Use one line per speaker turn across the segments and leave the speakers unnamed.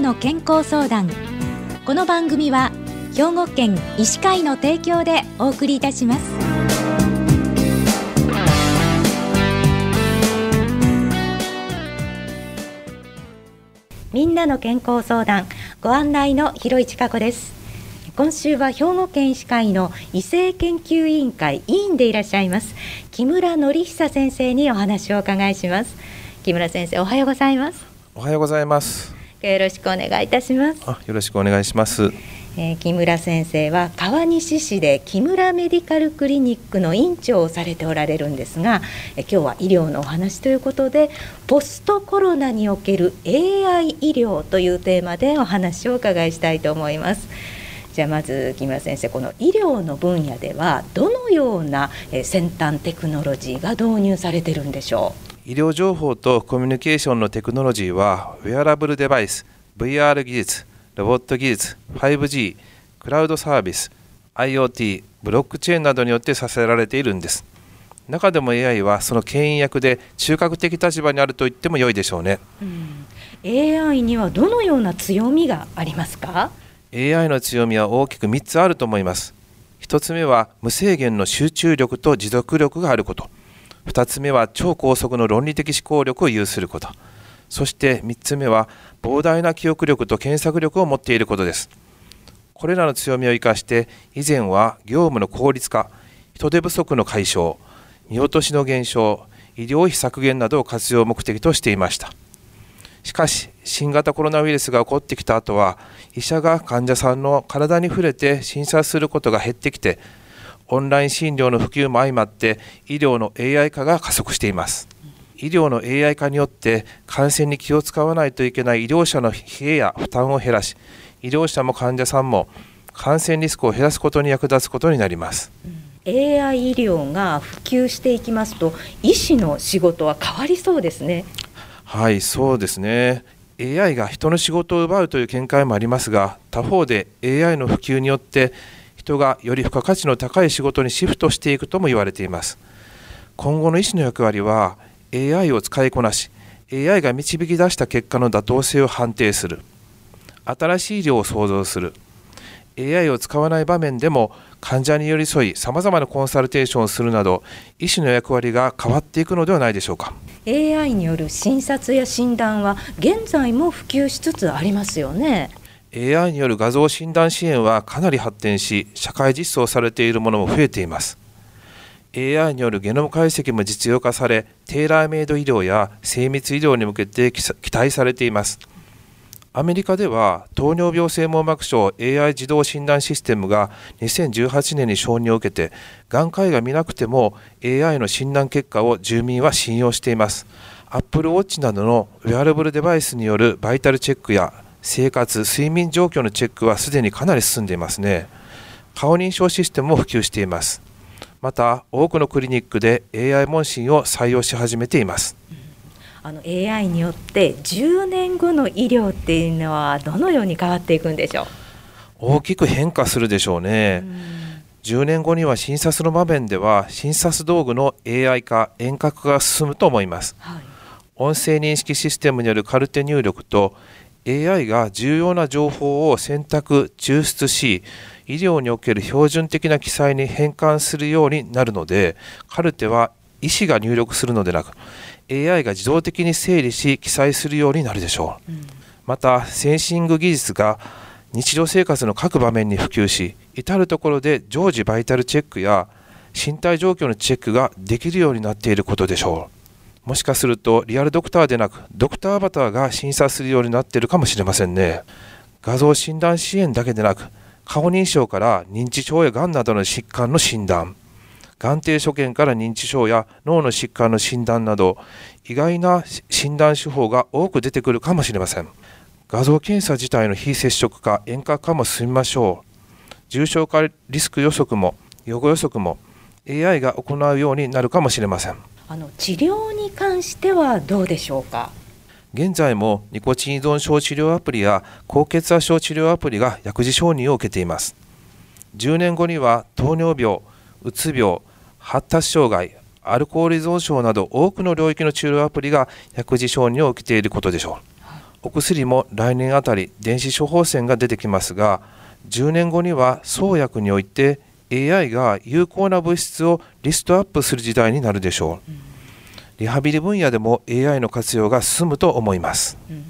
の健康相談。この番組は兵庫県医師会の提供でお送りいたします。みんなの健康相談ご案内の広市加子です。今週は兵庫県医師会の異性研究委員会委員でいらっしゃいます木村則久先生にお話をお伺いします。木村先生おはようございます。
おはようございます。
よろしくお願いいたします。
あよろしくお願いします。
えー、木村先生は川西市で木村メディカルクリニックの院長をされておられるんですが、えー、今日は医療のお話ということでポストコロナにおける AI 医療というテーマでお話を伺いしたいと思います。じゃあまず木村先生この医療の分野ではどのような先端テクノロジーが導入されてるんでしょ
う？医療情報とコミュニケーションのテクノロジーはウェアラブルデバイス VR 技術ロボット技術 5G クラウドサービス IoT ブロックチェーンなどによって支えられているんです。中でも AI はその牽引役で中核的立場にあると言っても良いでしょうね、うん、
AI にはどのような強みがありますか
？AI の強みは大きく3つあると思います。1つ目は無制限の集中力と持続力があること2つ目は超高速の論理的思考力を有すること。そして3つ目は膨大な記憶力と検索力を持っていることです。これらの強みを生かして以前は業務の効率化人手不足の解消見落としの減少医療費削減などを活用目的としていました。しかし新型コロナウイルスが起こってきた後は医者が患者さんの体に触れて診察することが減ってきてオンライン診療の普及も相まって医療の AI 化が加速しています。医療の AI 化によって感染に気を使わないといけない医療者の疲弊や負担を減らし医療者も患者さんも感染リスクを減らすことに役立つことになります、
うん、AI 医療が普及していきますと医師の仕事は変わりそうですね。
はいそうですね。AI が人の仕事を奪うという見解もありますが他方で AI の普及によって人がより付加価値の高い仕事にシフトしていくとも言われています。今後の医師の役割は AI を使いこなし AI が導き出した結果の妥当性を判定する。新しい医療を創造する。AI を使わない場面でも患者に寄り添いさまざまなコンサルテーションをするなど医師の役割が変わっていくのではないでしょうか。
AI による診察や診断は現在も普及しつつありますよね。
AI による画像診断支援はかなり発展し社会実装されているものも増えています。AI によるゲノム解析も実用化されテーラーメイド医療や精密医療に向けて期待されています。アメリカでは糖尿病性網膜症 AI 自動診断システムが2018年に承認を受けて眼科医が見なくても AI の診断結果を住民は信用しています。Apple Watch などのウェアラブルデバイスによるバイタルチェックや生活睡眠状況のチェックはすでにかなり進んでいますね。顔認証システムも普及しています。また多くのクリニックで AI 問診を採用し始めています。
あの AI によって10年後の医療っていうのはどのように変わっていくんでしょう？
大きく変化するでしょうね。10年後には診察の場面では診察道具の AI 化遠隔化が進むと思います、はい、音声認識システムによるカルテ入力と AI が重要な情報を選択抽出し医療における標準的な記載に変換するようになるのでカルテは医師が入力するのでなく AI が自動的に整理し記載するようになるでしょう、うん、またセンシング技術が日常生活の各場面に普及し至る所で常時バイタルチェックや身体状況のチェックができるようになっていることでしょうもしかするとリアルドクターでなくドクターアバターが審査するようになっているかもしれませんね。画像診断支援だけでなく顔認証から認知症やがんなどの疾患の診断眼底所見から認知症や脳の疾患の診断など意外な診断手法が多く出てくるかもしれません。画像検査自体の非接触化遠隔化も進みましょう。重症化リスク予測も予後予測も AI が行うようになるかもしれません。
あの治療に関してはどうでしょうか？
現在もニコチン依存症治療アプリや高血圧症治療アプリが薬事承認を受けています。10年後には糖尿病うつ病発達障害アルコール依存症など多くの領域の治療アプリが薬事承認を受けていることでしょう。お薬も来年あたり電子処方箋が出てきますが10年後には創薬において AI が有効な物質をリストアップする時代になるでしょう、リハビリ分野でも AI の活用が進むと思います、うん。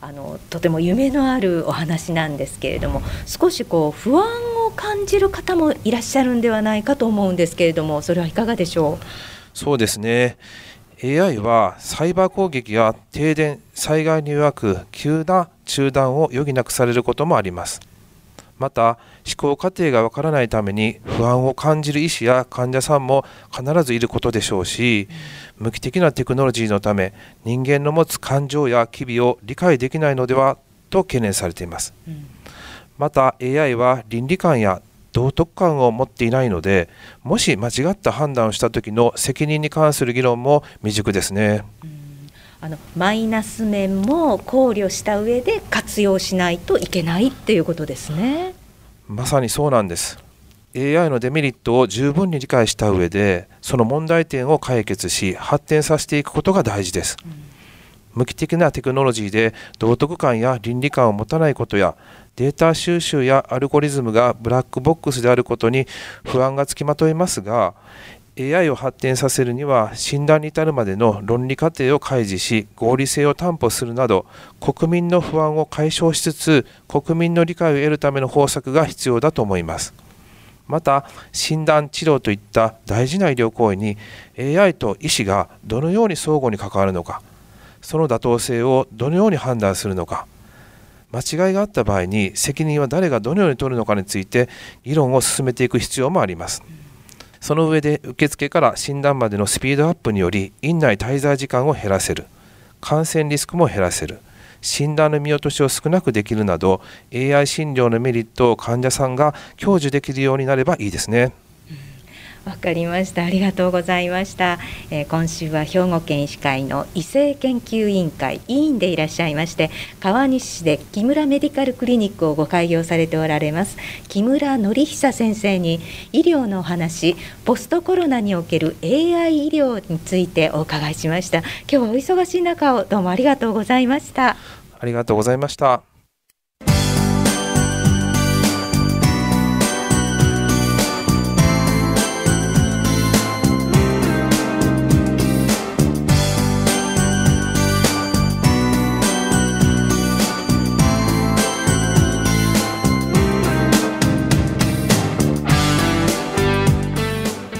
あのとても夢のあるお話なんですけれども少しこう不安を感じる方もいらっしゃるんではないかと思うんですけれどもそれはいかがでしょう？
そうですね。AI はサイバー攻撃や停電災害に弱く急な中断を余儀なくされることもあります。また思考過程がわからないために不安を感じる医師や患者さんも必ずいることでしょうし、無機的なテクノロジーのため人間の持つ感情や機微を理解できないのではと懸念されています、また AI は倫理観や道徳観を持っていないのでもし間違った判断をした時の責任に関する議論も未熟ですね。
あのマイナス面も考慮した上で活用しないといけないっていうことですね。
まさにそうなんです。AI のデメリットを十分に理解した上でその問題点を解決し発展させていくことが大事です。無機的なテクノロジーで道徳観や倫理観を持たないことやデータ収集やアルゴリズムがブラックボックスであることに不安がつきまといますが AI を発展させるには診断に至るまでの論理過程を開示し合理性を担保するなど国民の不安を解消しつつ国民の理解を得るための方策が必要だと思いますまた診断治療といった大事な医療行為に AI と医師がどのように相互に関わるのかその妥当性をどのように判断するのか間違いがあった場合に責任は誰がどのように取るのかについて議論を進めていく必要もあります。その上で受付から診断までのスピードアップにより院内滞在時間を減らせる感染リスクも減らせる診断の見落としを少なくできるなど AI 診療のメリットを患者さんが享受できるようになればいいですね。
わかりました。ありがとうございました、えー、今週は兵庫県医師会の異性研究委員会委員でいらっしゃいまして川西市で木村メディカルクリニックをご開業されておられます木村則久先生に医療のお話ポストコロナにおける AI 医療についてお伺いしました。今日はお忙しい中をどうもありがとうございました。
ありがとうございました。